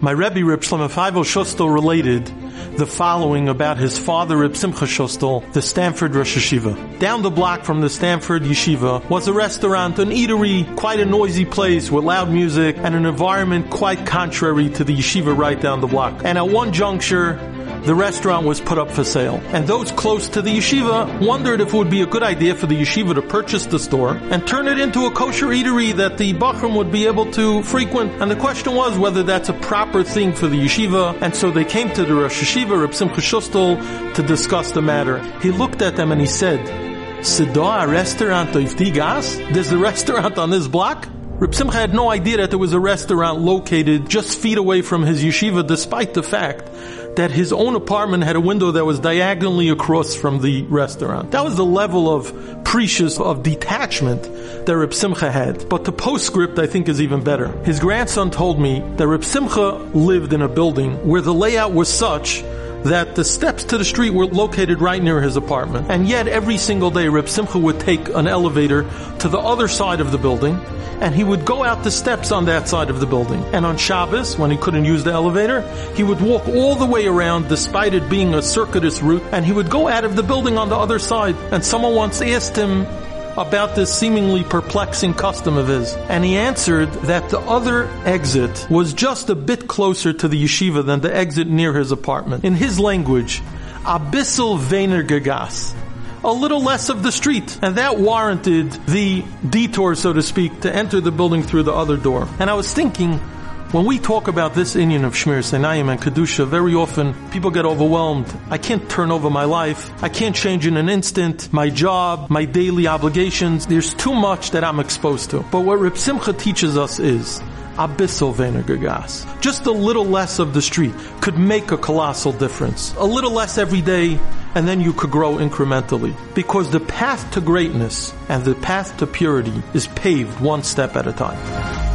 My Rebbe Reb Shlomo Feivel Shostel related the following about his father Reb Simcha Shostel, the Stamford Rosh Yeshiva. Down the block from the Stamford Yeshiva was a restaurant, an eatery, quite a noisy place with loud music and an environment quite contrary to the yeshiva right down the block. And at one juncture, the restaurant was put up for sale. And those close to the yeshiva wondered if it would be a good idea for the yeshiva to purchase the store and turn it into a kosher eatery that the Bachurim would be able to frequent. And the question was whether that's a proper thing for the yeshiva. And so they came to the Rosh Yeshiva, Reb Simcha Shustel, to discuss the matter. He looked at them and he said, Sidoa restaurant of Tigas? There's a restaurant on this block? Reb Simcha had no idea that there was a restaurant located just feet away from his yeshiva, despite the fact that his own apartment had a window that was diagonally across from the restaurant. That was the level of prishus, of detachment that Reb Simcha had. But the postscript, I think, is even better. His grandson told me that Reb Simcha lived in a building where the layout was such that the steps to the street were located right near his apartment. And yet every single day Reb Simcha would take an elevator to the other side of the building and he would go out the steps on that side of the building. And on Shabbos, when he couldn't use the elevator, he would walk all the way around despite it being a circuitous route and he would go out of the building on the other side. And someone once asked him, about this seemingly perplexing custom of his. And he answered that the other exit was just a bit closer to the yeshiva than the exit near his apartment. In his language, abyssal vener gagas a little less of the street. And that warranted the detour, so to speak, to enter the building through the other door. And I was thinking, when we talk about this inyan of Shmiras Einayim and Kedusha, very often people get overwhelmed. I can't turn over my life. I can't change in an instant. My job, my daily obligations. There's too much that I'm exposed to. But what Reb Simcha teaches us is, abyssal gas. Just a little less of the street could make a colossal difference. A little less every day, and then you could grow incrementally. Because the path to greatness and the path to purity is paved one step at a time.